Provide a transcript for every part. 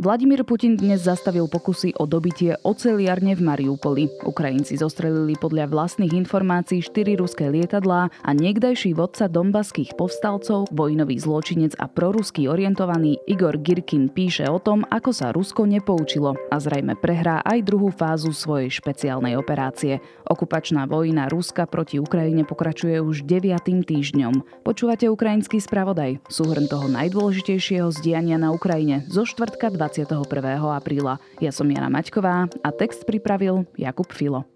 Vladimír Putin dnes zastavil pokusy o dobitie oceliarne v Mariupoli. Ukrajinci zostrelili podľa vlastných informácií 4 ruské lietadlá a niekdajší vodca dombaských povstalcov, vojnový zločinec a proruský orientovaný Igor Girkin píše o tom, ako sa Rusko nepoučilo a zrejme prehrá aj druhú fázu svojej špeciálnej operácie. Okupačná vojna Ruska proti Ukrajine pokračuje už 9. týždňom. Počúvate ukrajinský spravodaj, súhrn toho najdôležitejšieho zdiania na Ukrajine zo štvrtka 20 21. apríla. Ja som Jana Maťková a text pripravil Jakub Filo.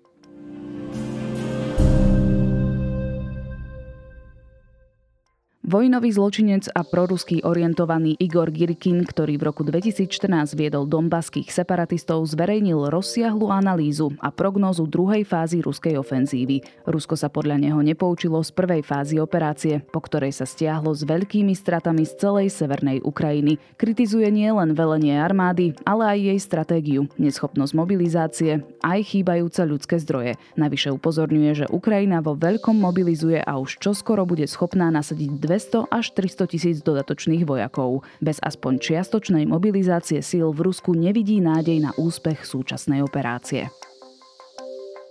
Vojnový zločinec a proruský orientovaný Igor Girkin, ktorý v roku 2014 viedol dombaských separatistov, zverejnil rozsiahlu analýzu a prognózu druhej fázy ruskej ofenzívy. Rusko sa podľa neho nepoučilo z prvej fázy operácie, po ktorej sa stiahlo s veľkými stratami z celej severnej Ukrajiny. Kritizuje nielen velenie armády, ale aj jej stratégiu, neschopnosť mobilizácie, aj chýbajúce ľudské zdroje. Navyše upozorňuje, že Ukrajina vo veľkom mobilizuje a už čoskoro bude schopná nasadiť 200 až 300 tisíc dodatočných vojakov. Bez aspoň čiastočnej mobilizácie síl v Rusku nevidí nádej na úspech súčasnej operácie.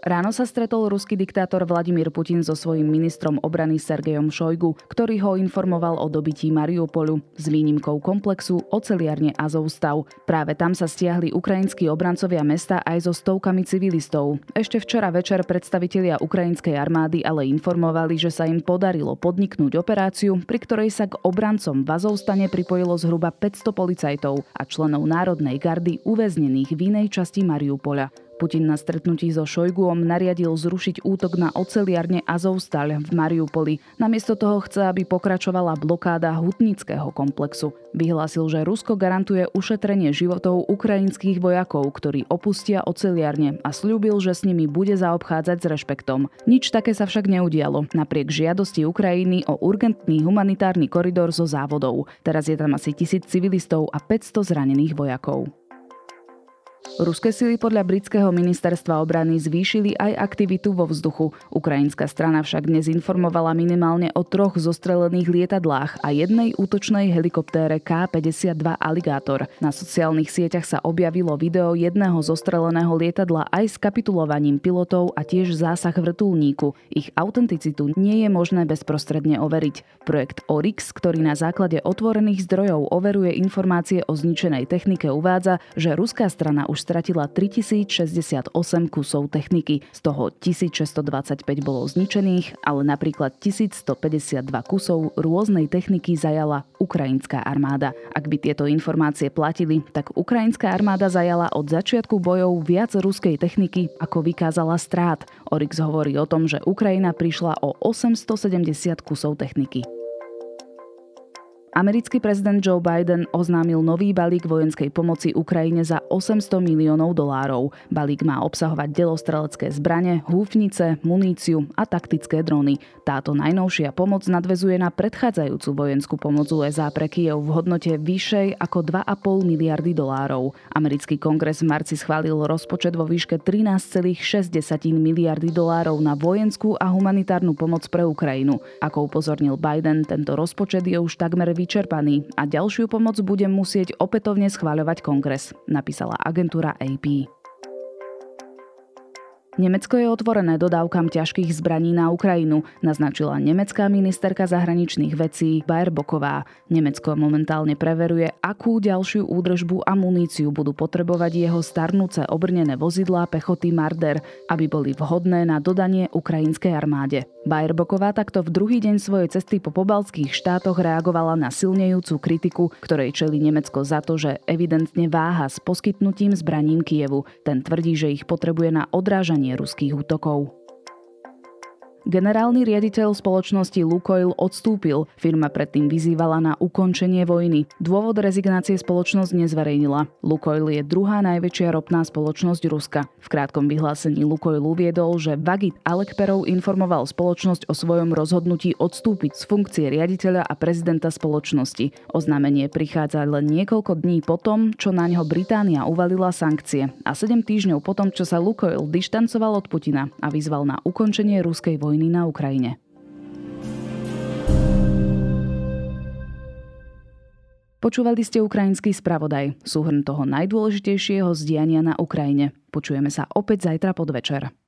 Ráno sa stretol ruský diktátor Vladimír Putin so svojím ministrom obrany Sergejom Šojgu, ktorý ho informoval o dobití Mariupolu s výnimkou komplexu oceliarne Azovstav. Práve tam sa stiahli ukrajinskí obrancovia mesta aj so stovkami civilistov. Ešte včera večer predstavitelia ukrajinskej armády ale informovali, že sa im podarilo podniknúť operáciu, pri ktorej sa k obrancom v Azovstane pripojilo zhruba 500 policajtov a členov Národnej gardy uväznených v inej časti Mariupola. Putin na stretnutí so Šojguom nariadil zrušiť útok na oceliarne Azovstal v Mariupoli. Namiesto toho chce, aby pokračovala blokáda hutnického komplexu. Vyhlásil, že Rusko garantuje ušetrenie životov ukrajinských vojakov, ktorí opustia oceliarne a slúbil, že s nimi bude zaobchádzať s rešpektom. Nič také sa však neudialo, napriek žiadosti Ukrajiny o urgentný humanitárny koridor zo závodov. Teraz je tam asi tisíc civilistov a 500 zranených vojakov. Ruské sily podľa britského ministerstva obrany zvýšili aj aktivitu vo vzduchu. Ukrajinská strana však dnes informovala minimálne o troch zostrelených lietadlách a jednej útočnej helikoptére K-52 Alligator. Na sociálnych sieťach sa objavilo video jedného zostreleného lietadla aj s kapitulovaním pilotov a tiež zásah vrtulníku. Ich autenticitu nie je možné bezprostredne overiť. Projekt Oryx, ktorý na základe otvorených zdrojov overuje informácie o zničenej technike, uvádza, že ruská strana už stratila 3068 kusov techniky, z toho 1625 bolo zničených, ale napríklad 1152 kusov rôznej techniky zajala ukrajinská armáda. Ak by tieto informácie platili, tak ukrajinská armáda zajala od začiatku bojov viac ruskej techniky, ako vykázala strát. Orix hovorí o tom, že Ukrajina prišla o 870 kusov techniky. Americký prezident Joe Biden oznámil nový balík vojenskej pomoci Ukrajine za 800 miliónov dolárov. Balík má obsahovať delostrelecké zbrane, húfnice, muníciu a taktické drony. Táto najnovšia pomoc nadvezuje na predchádzajúcu vojenskú pomoc USA pre Kiev v hodnote vyššej ako 2,5 miliardy dolárov. Americký kongres v marci schválil rozpočet vo výške 13,6 miliardy dolárov na vojenskú a humanitárnu pomoc pre Ukrajinu. Ako upozornil Biden, tento rozpočet je už takmer vyčerpaný a ďalšiu pomoc bude musieť opätovne schváľovať kongres, napísala agentúra AP. Nemecko je otvorené dodávkam ťažkých zbraní na Ukrajinu, naznačila nemecká ministerka zahraničných vecí Baerboková. Nemecko momentálne preveruje, akú ďalšiu údržbu a muníciu budú potrebovať jeho starnúce obrnené vozidlá pechoty Marder, aby boli vhodné na dodanie ukrajinskej armáde. Baerboková takto v druhý deň svojej cesty po pobalských štátoch reagovala na silnejúcu kritiku, ktorej čeli Nemecko za to, že evidentne váha s poskytnutím zbraním Kievu. Ten tvrdí, že ich potrebuje na odrážanie ruských útokov. Generálny riaditeľ spoločnosti Lukoil odstúpil. Firma predtým vyzývala na ukončenie vojny. Dôvod rezignácie spoločnosť nezverejnila. Lukoil je druhá najväčšia ropná spoločnosť Ruska. V krátkom vyhlásení Lukoil uviedol, že Vagit Alekperov informoval spoločnosť o svojom rozhodnutí odstúpiť z funkcie riaditeľa a prezidenta spoločnosti. Oznámenie prichádza len niekoľko dní potom, čo na ňo Británia uvalila sankcie a 7 týždňov potom, čo sa Lukoil dištancoval od Putina a vyzval na ukončenie ruskej vojny vojny na Ukrajine. Počúvali ste ukrajinský spravodaj, súhrn toho najdôležitejšieho z diania na Ukrajine. Počujeme sa opäť zajtra podvečer.